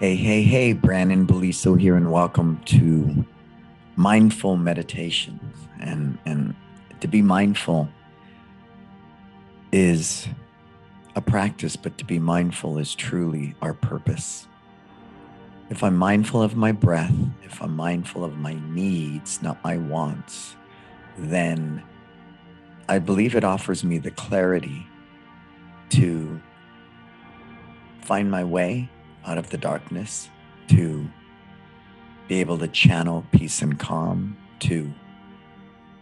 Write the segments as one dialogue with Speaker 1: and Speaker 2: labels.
Speaker 1: Hey, hey, hey, Brandon Beliso here, and welcome to Mindful Meditations. And, and to be mindful is a practice, but to be mindful is truly our purpose. If I'm mindful of my breath, if I'm mindful of my needs, not my wants, then I believe it offers me the clarity to find my way out of the darkness, to be able to channel peace and calm, to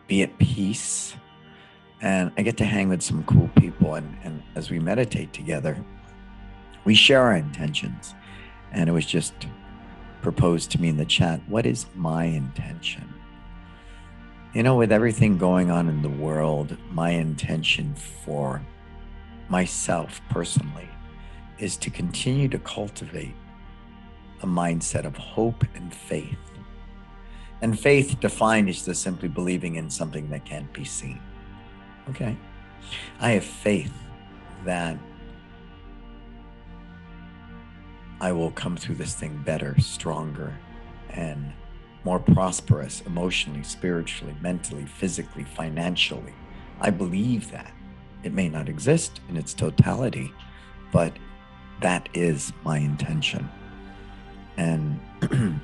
Speaker 1: be at peace. And I get to hang with some cool people. And, and as we meditate together, we share our intentions. And it was just proposed to me in the chat what is my intention? You know, with everything going on in the world, my intention for myself personally is to continue to cultivate a mindset of hope and faith. And faith defined is just simply believing in something that can't be seen. Okay. I have faith that I will come through this thing better, stronger, and more prosperous emotionally, spiritually, mentally, physically, financially. I believe that. It may not exist in its totality, but that is my intention. And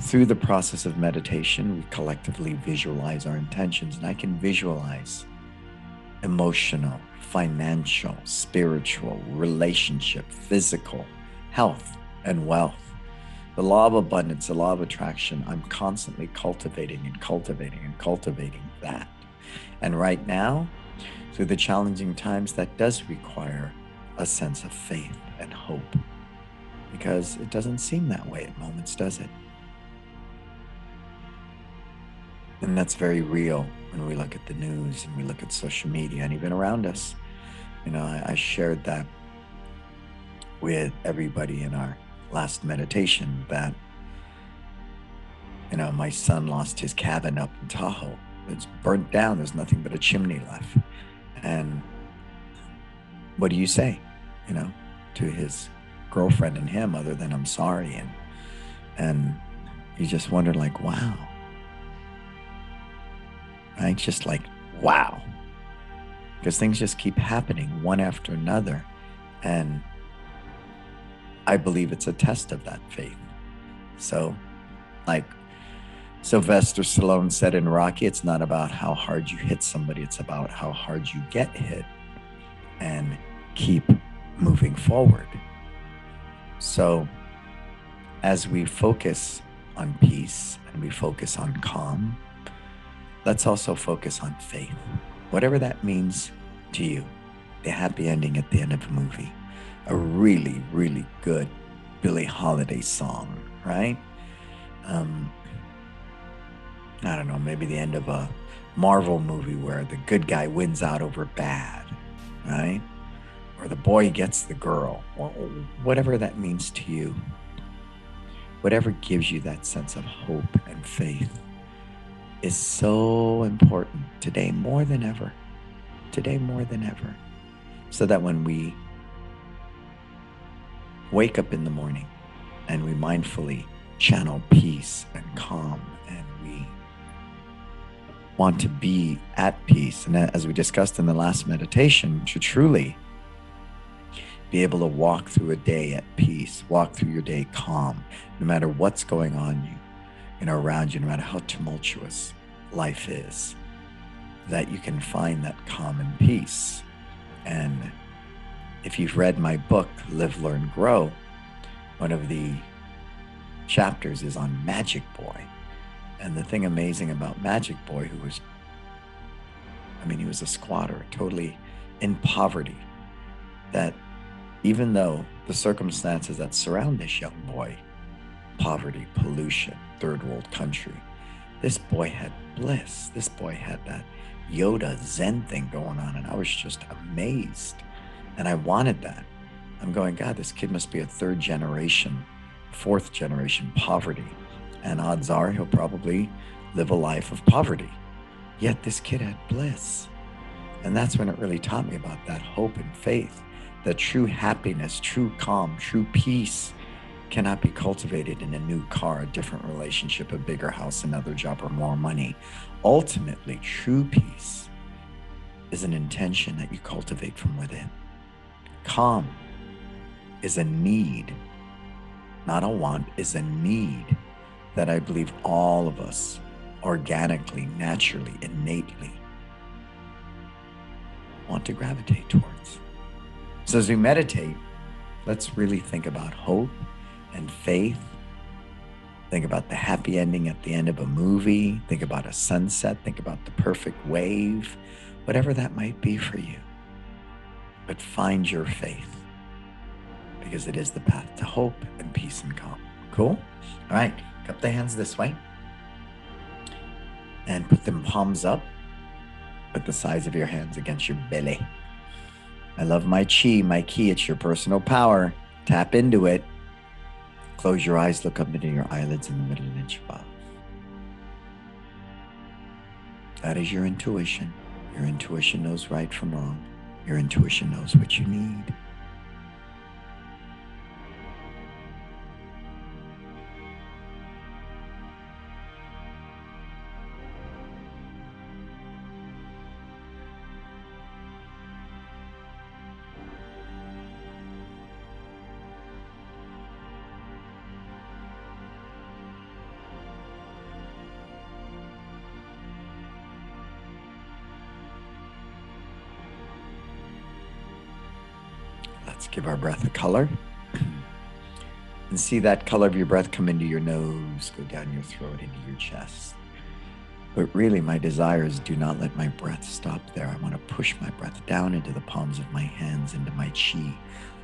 Speaker 1: through the process of meditation, we collectively visualize our intentions, and I can visualize emotional, financial, spiritual, relationship, physical, health, and wealth. The law of abundance, the law of attraction, I'm constantly cultivating and cultivating and cultivating that. And right now, through the challenging times, that does require a sense of faith and hope because it doesn't seem that way at moments, does it? And that's very real when we look at the news and we look at social media and even around us. You know, I, I shared that with everybody in our last meditation that, you know, my son lost his cabin up in Tahoe. It's burnt down. There's nothing but a chimney left. And what do you say, you know, to his girlfriend and him other than I'm sorry? And, and you just wonder like, wow. Right? Just like, wow. Because things just keep happening one after another. And I believe it's a test of that faith. So, like Sylvester Stallone said in Rocky, it's not about how hard you hit somebody, it's about how hard you get hit and keep moving forward. So, as we focus on peace and we focus on calm, let's also focus on faith, whatever that means to you. The happy ending at the end of a movie, a really, really good Billie Holiday song, right? Um, I don't know, maybe the end of a Marvel movie where the good guy wins out over bad, right? Or the boy gets the girl, whatever that means to you. Whatever gives you that sense of hope and faith is so important today more than ever. Today more than ever. So that when we wake up in the morning and we mindfully channel peace and calm and we want to be at peace. And as we discussed in the last meditation, to truly be able to walk through a day at peace, walk through your day calm, no matter what's going on you, know, around you, no matter how tumultuous life is, that you can find that calm and peace. And if you've read my book, Live, Learn, Grow, one of the chapters is on Magic Boy. And the thing amazing about Magic Boy, who was, I mean, he was a squatter, totally in poverty, that even though the circumstances that surround this young boy, poverty, pollution, third world country, this boy had bliss. This boy had that Yoda Zen thing going on. And I was just amazed. And I wanted that. I'm going, God, this kid must be a third generation fourth generation poverty. And odds are he'll probably live a life of poverty. Yet this kid had bliss. And that's when it really taught me about that hope and faith, that true happiness, true calm, true peace cannot be cultivated in a new car, a different relationship, a bigger house, another job, or more money. Ultimately, true peace is an intention that you cultivate from within. Calm is a need, not a want, is a need that I believe all of us organically, naturally, innately want to gravitate towards. So as we meditate, let's really think about hope and faith. Think about the happy ending at the end of a movie. Think about a sunset. Think about the perfect wave, whatever that might be for you. But find your faith because it is the path to hope and peace and calm. Cool? All right, cup the hands this way and put them palms up. Put the size of your hands against your belly. I love my chi, my key. It's your personal power. Tap into it. Close your eyes, look up into your eyelids in the middle an inch above. That is your intuition. Your intuition knows right from wrong. Your intuition knows what you need. Color. And see that color of your breath come into your nose, go down your throat, into your chest. But really, my desire is do not let my breath stop there. I want to push my breath down into the palms of my hands, into my chi.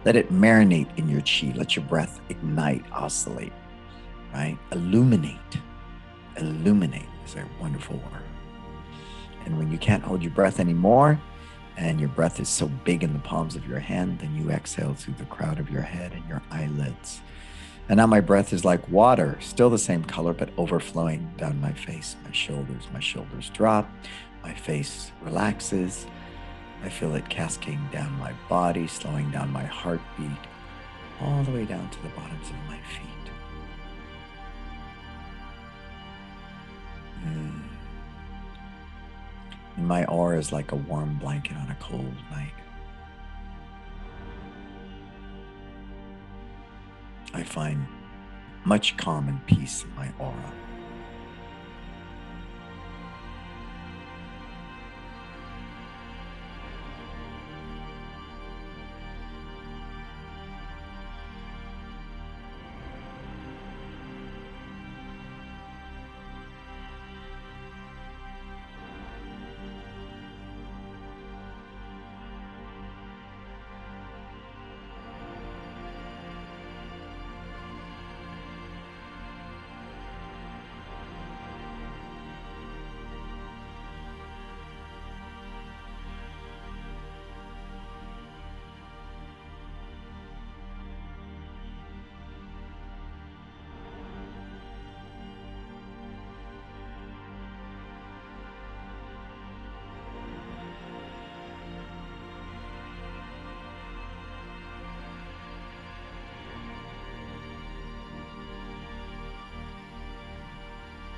Speaker 1: Let it marinate in your chi. Let your breath ignite, oscillate, right? Illuminate. Illuminate is a wonderful word. And when you can't hold your breath anymore, and your breath is so big in the palms of your hand, then you exhale through the crown of your head and your eyelids. And now my breath is like water, still the same color, but overflowing down my face, my shoulders. My shoulders drop, my face relaxes. I feel it cascading down my body, slowing down my heartbeat, all the way down to the bottoms of my feet. Mm. And my aura is like a warm blanket on a cold night. I find much calm and peace in my aura.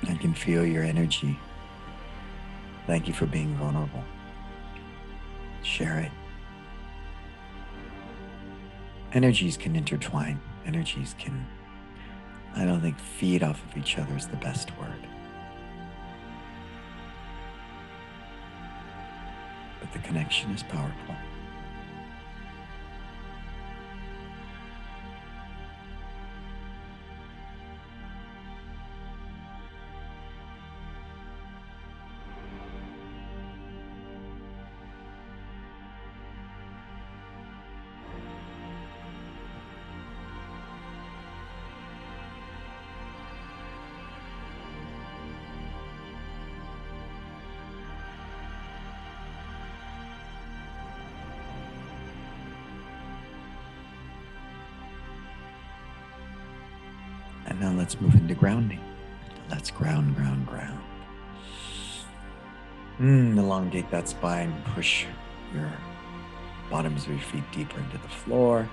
Speaker 1: I can feel your energy. Thank you for being vulnerable. Share it. Energies can intertwine. Energies can, I don't think feed off of each other is the best word. But the connection is powerful. Mm, elongate that spine. Push your bottoms of your feet deeper into the floor.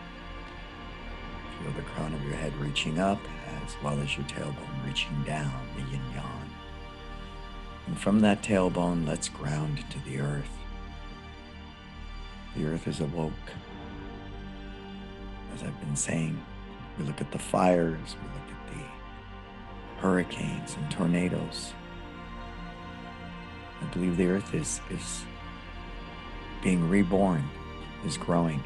Speaker 1: Feel the crown of your head reaching up as well as your tailbone reaching down, the yin yang. And from that tailbone, let's ground to the earth. The earth is awoke. As I've been saying, we look at the fires, we look at the hurricanes and tornadoes. I believe the earth is, is being reborn, is growing.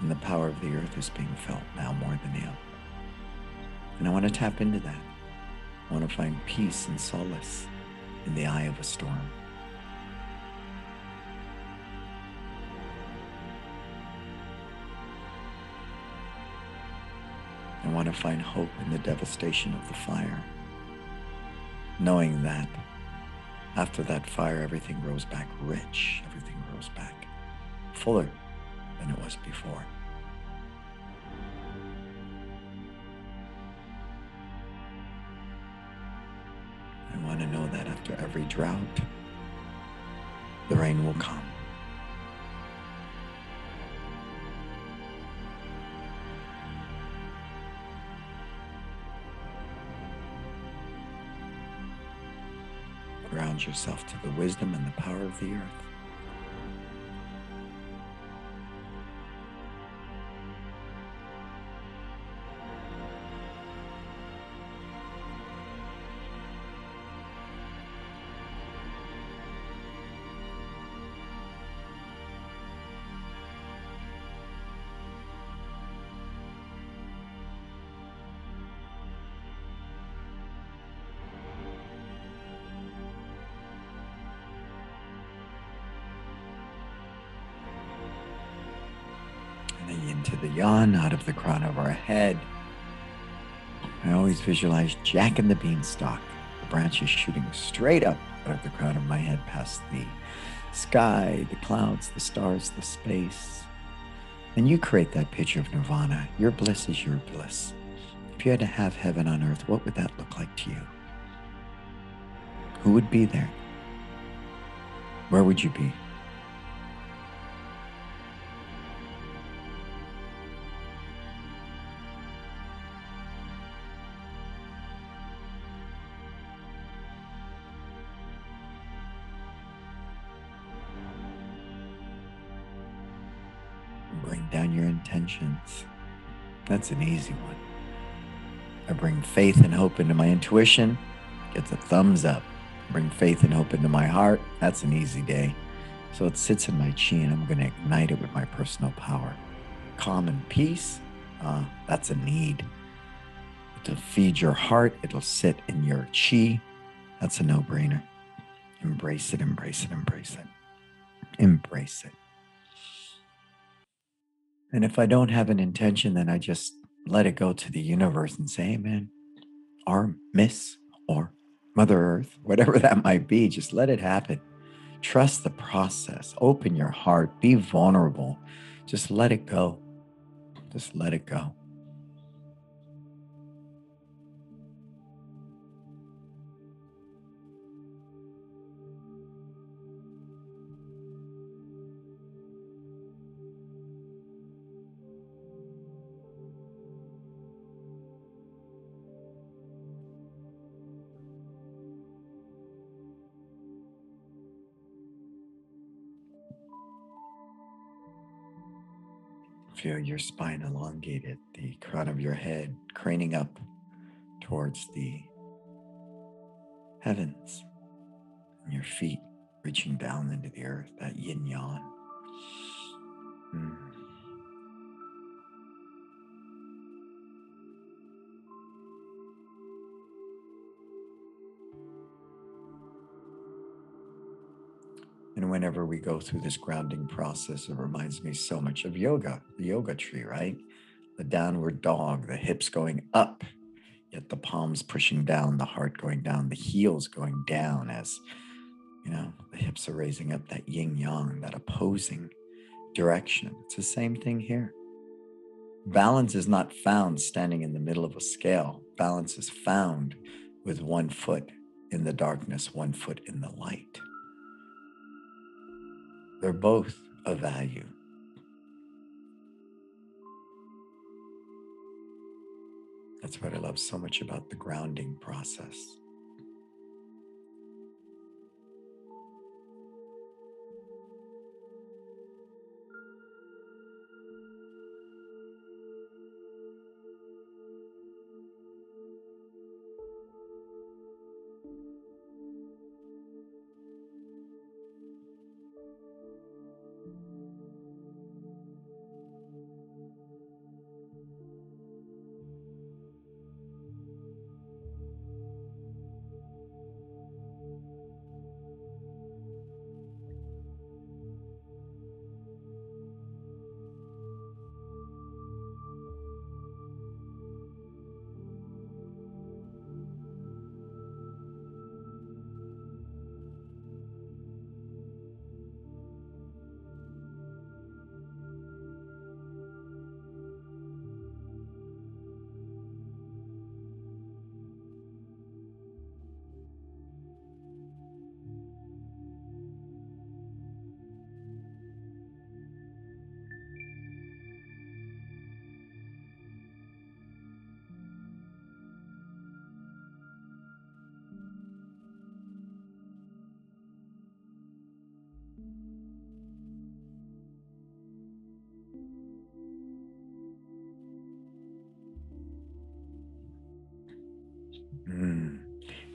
Speaker 1: And the power of the earth is being felt now more than ever. And I want to tap into that. I want to find peace and solace in the eye of a storm. I want to find hope in the devastation of the fire, knowing that after that fire, everything rose back rich, everything rose back fuller than it was before. I want to know that after every drought, the rain will come. Yourself to the wisdom and the power of the earth. And the yin to the yang out of the crown of our head. I always visualize Jack and the beanstalk, the branches shooting straight up out of the crown of my head past the sky, the clouds, the stars, the space. And you create that picture of nirvana. Your bliss is your bliss. If you had to have heaven on earth, what would that look like to you? Who would be there? Where would you be? That's an easy one. I bring faith and hope into my intuition, gets a thumbs up. Bring faith and hope into my heart. That's an easy day. So it sits in my chi and I'm going to ignite it with my personal power. Calm and peace, uh, that's a need. To feed your heart, it'll sit in your chi. That's a no brainer. Embrace it, embrace it, embrace it. Embrace it. And if I don't have an intention, then I just let it go to the universe and say, hey, man, or Miss or Mother Earth, whatever that might be, just let it happen. Trust the process. Open your heart. Be vulnerable. Just let it go. Just let it go. Feel your spine elongated, the crown of your head craning up towards the heavens, and your feet reaching down into the earth, that yin yang. Mm. Whenever we go through this grounding process, it reminds me so much of yoga, the yoga tree, right? The downward dog, the hips going up, yet the palms pushing down, the heart going down, the heels going down as, you know, the hips are raising up that yin yang, that opposing direction. It's the same thing here. Balance is not found standing in the middle of a scale, balance is found with one foot in the darkness, one foot in the light. They're both of value. That's what I love so much about the grounding process.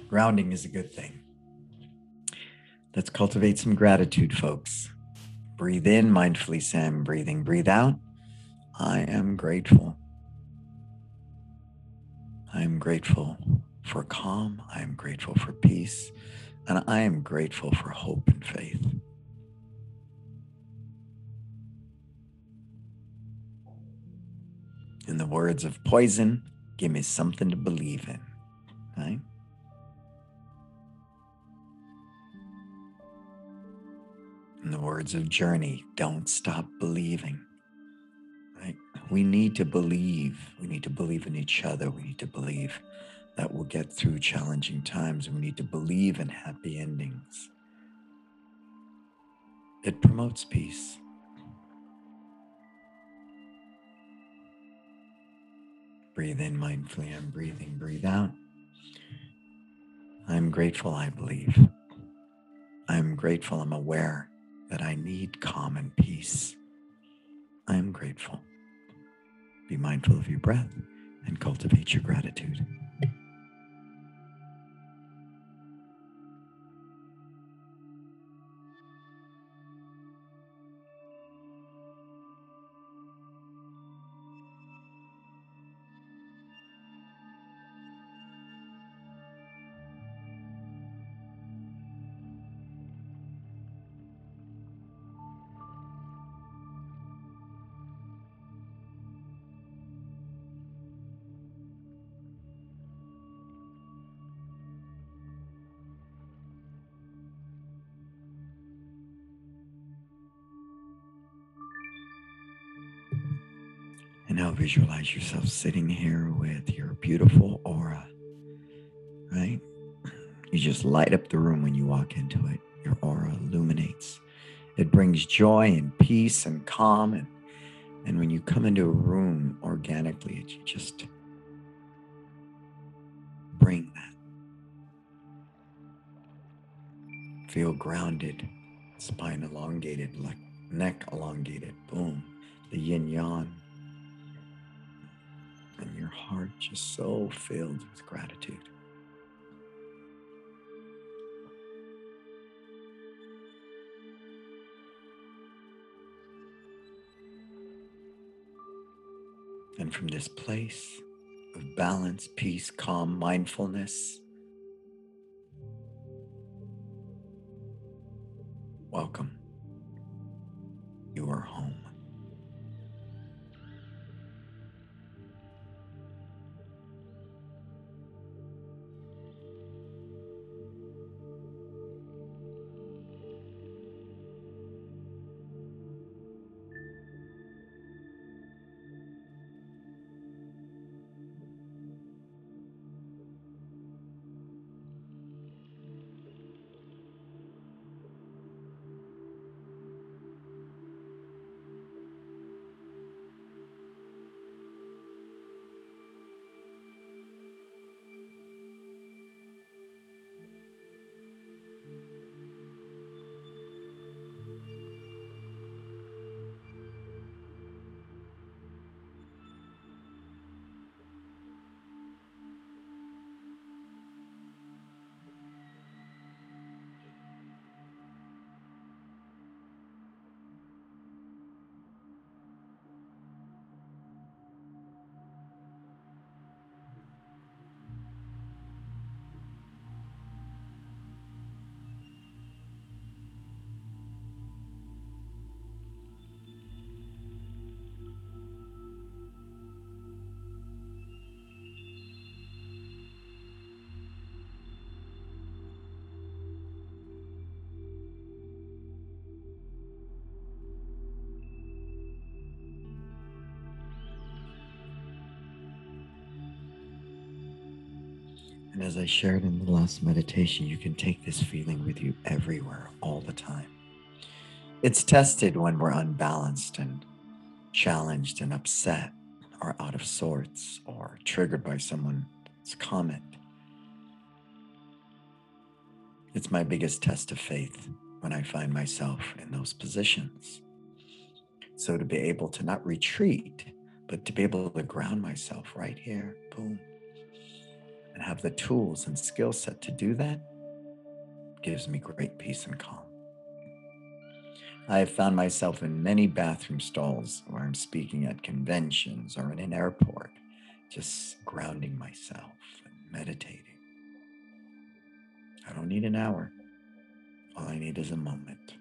Speaker 1: Grounding is a good thing. Let's cultivate some gratitude, folks. Breathe in, mindfully Sam, breathing. Breathe out. I am grateful. I am grateful for calm. I am grateful for peace. And I am grateful for hope and faith. In the words of Poison, give me something to believe in. Right? In the words of Journey, don't stop believing. Right? We need to believe. We need to believe in each other. We need to believe that we'll get through challenging times. We need to believe in happy endings. It promotes peace. Breathe in mindfully. I'm breathing. Breathe out. I'm grateful, I believe. I'm grateful, I'm aware that I need calm and peace. I am grateful. Be mindful of your breath and cultivate your gratitude. And now visualize yourself sitting here with your beautiful aura, right? You just light up the room when you walk into it. Your aura illuminates. It brings joy and peace and calm. And, and when you come into a room organically, it, you just bring that. Feel grounded, spine elongated, neck elongated. Boom. The yin yang your heart just so filled with gratitude. And from this place of balance, peace, calm, mindfulness, welcome. And as I shared in the last meditation, you can take this feeling with you everywhere, all the time. It's tested when we're unbalanced and challenged and upset or out of sorts or triggered by someone's comment. It's my biggest test of faith when I find myself in those positions. So to be able to not retreat, but to be able to ground myself right here, boom, and have the tools and skill set to do that gives me great peace and calm. I have found myself in many bathroom stalls where I'm speaking at conventions or in an airport, just grounding myself and meditating. I don't need an hour. All I need is a moment.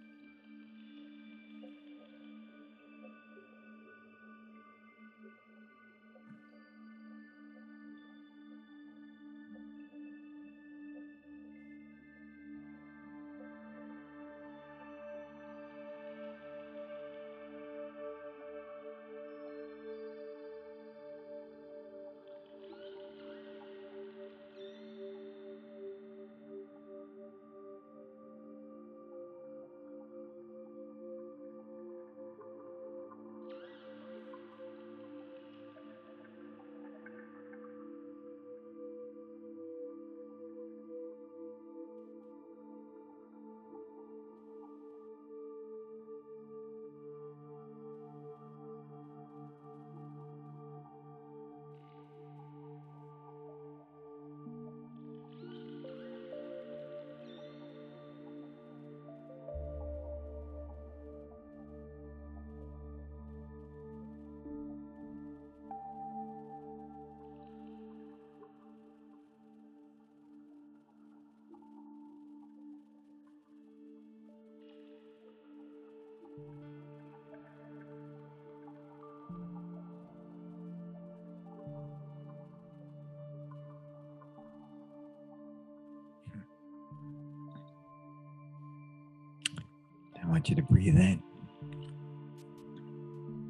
Speaker 1: Want you to breathe in.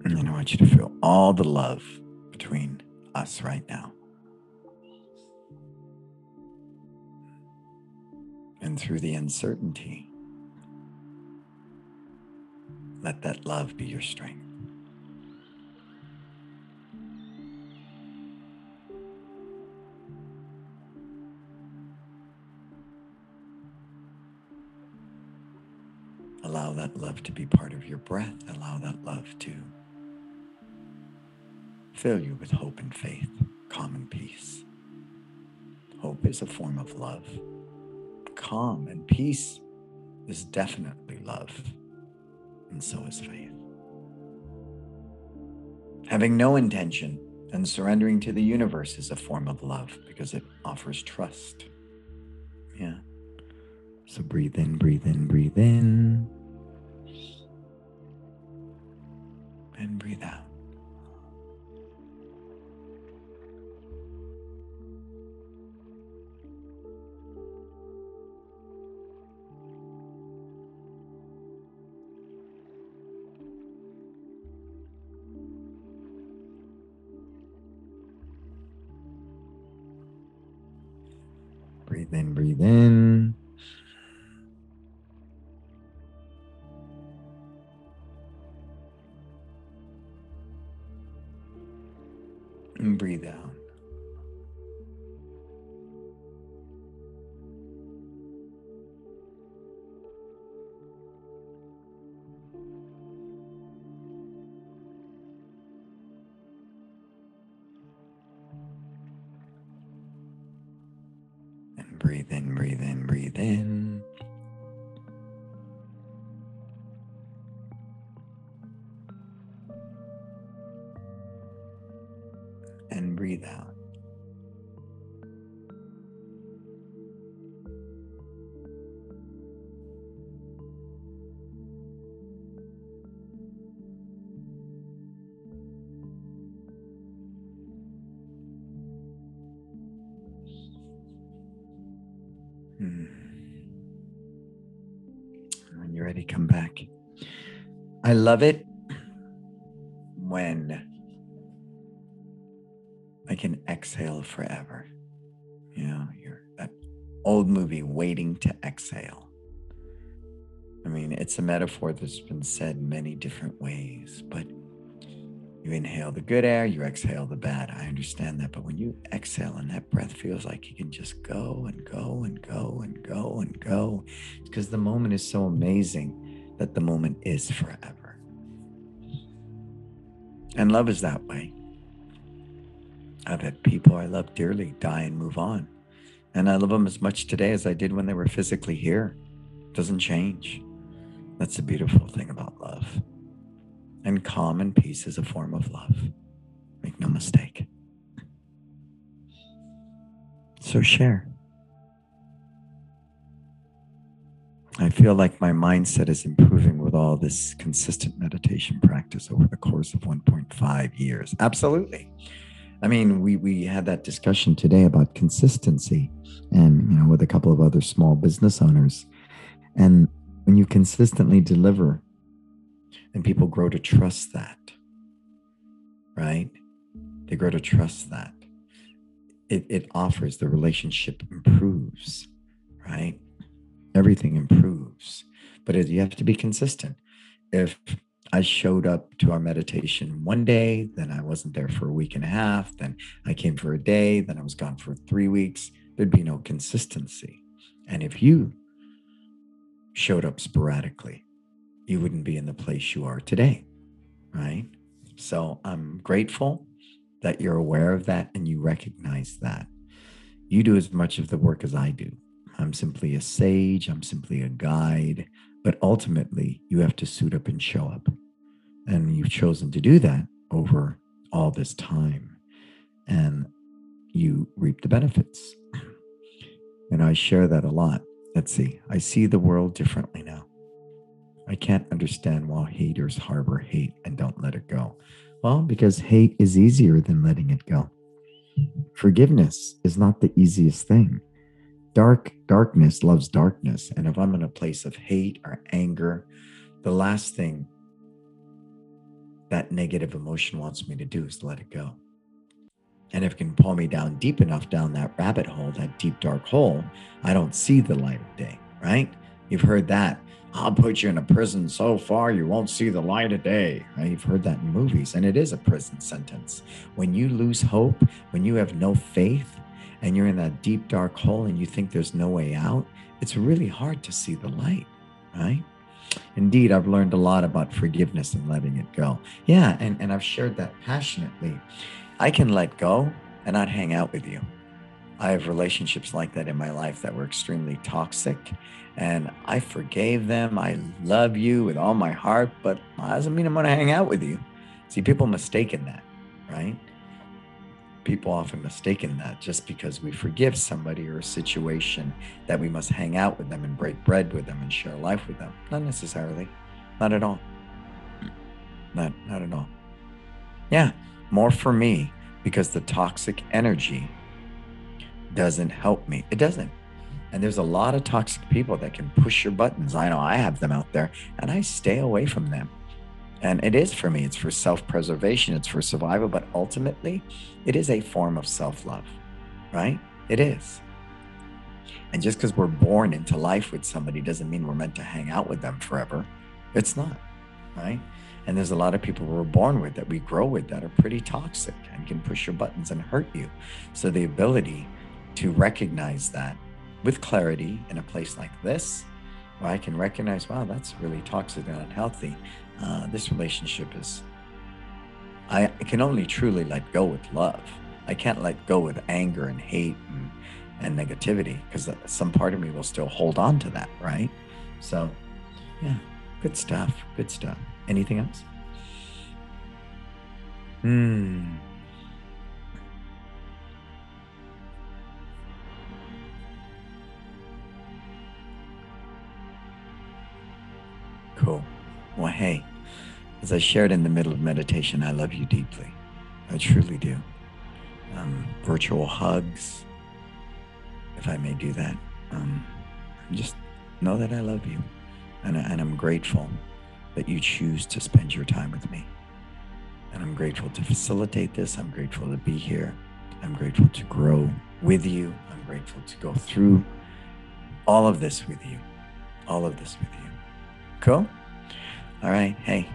Speaker 1: And I want you to feel all the love between us right now. And through the uncertainty, let that love be your strength. Allow that love to be part of your breath. Allow that love to fill you with hope and faith, calm and peace. Hope is a form of love. Calm and peace is definitely love, and so is faith. Having no intention and surrendering to the universe is a form of love because it offers trust. Yeah. So breathe in, breathe in, breathe in. And breathe out. And breathe out. When come back. I love it when I can exhale forever. You know, you're old movie, Waiting to Exhale. I mean, it's a metaphor that's been said many different ways, but you inhale the good air, you exhale the bad. I understand that. But when you exhale and that breath feels like you can just go and go and go and go and go, because the moment is so amazing that the moment is forever. And love is that way. I've had people I love dearly die and move on. And I love them as much today as I did when they were physically here. It doesn't change. That's the beautiful thing about love. And calm and peace is a form of love. Make no mistake. So share. I feel like my mindset is improving with all this consistent meditation practice over the course of 1.5 years. Absolutely. I mean, we we had that discussion today about consistency and you know with a couple of other small business owners. And when you consistently deliver and people grow to trust that, right? They grow to trust that. It, it offers the relationship improves, right? Everything improves, but it, you have to be consistent. If I showed up to our meditation one day, then I wasn't there for a week and a half, then I came for a day, then I was gone for three weeks, there'd be no consistency. And if you showed up sporadically, you wouldn't be in the place you are today, right? So I'm grateful that you're aware of that and you recognize that. You do as much of the work as I do. I'm simply a sage, I'm simply a guide, but ultimately you have to suit up and show up. And you've chosen to do that over all this time. And you reap the benefits. And I share that a lot. Let's see, I see the world differently now. I can't understand why haters harbor hate and don't let it go. Well, because hate is easier than letting it go. Forgiveness is not the easiest thing. Dark darkness loves darkness, and if I'm in a place of hate or anger, the last thing that negative emotion wants me to do is let it go. And if it can pull me down deep enough down that rabbit hole, that deep dark hole, I don't see the light of day, right? You've heard that I'll put you in a prison so far you won't see the light of day. You've heard that in movies, and it is a prison sentence. When you lose hope, when you have no faith, and you're in that deep, dark hole and you think there's no way out, it's really hard to see the light, right? Indeed, I've learned a lot about forgiveness and letting it go. Yeah, and, and I've shared that passionately. I can let go and not hang out with you. I have relationships like that in my life that were extremely toxic and I forgave them. I love you with all my heart, but that doesn't mean I'm going to hang out with you. See, people mistaken that, right? People often mistaken that just because we forgive somebody or a situation that we must hang out with them and break bread with them and share life with them. Not necessarily. Not at all. Not, not at all. Yeah, more for me because the toxic energy doesn't help me. It doesn't. And there's a lot of toxic people that can push your buttons. I know I have them out there, and I stay away from them. And it is for me, it's for self preservation, it's for survival, but ultimately, it is a form of self love, right? It is. And just because we're born into life with somebody doesn't mean we're meant to hang out with them forever. It's not, right? And there's a lot of people we're born with that we grow with that are pretty toxic and can push your buttons and hurt you. So the ability to recognize that with clarity in a place like this, where I can recognize, wow, that's really toxic and unhealthy. Uh, this relationship is, I can only truly let go with love. I can't let go with anger and hate and, and negativity because some part of me will still hold on to that, right? So, yeah, good stuff. Good stuff. Anything else? Hmm. Cool. Well, hey, as I shared in the middle of meditation, I love you deeply. I truly do. Um, virtual hugs, if I may do that. Um, just know that I love you. And, and I'm grateful that you choose to spend your time with me. And I'm grateful to facilitate this. I'm grateful to be here. I'm grateful to grow with you. I'm grateful to go through all of this with you. All of this with you. Cool? All right. Hey,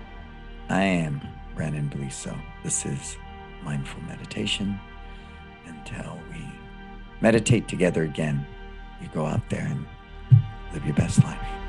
Speaker 1: I am Brandon Beliso. This is Mindful Meditation. Until we meditate together again, you go out there and live your best life.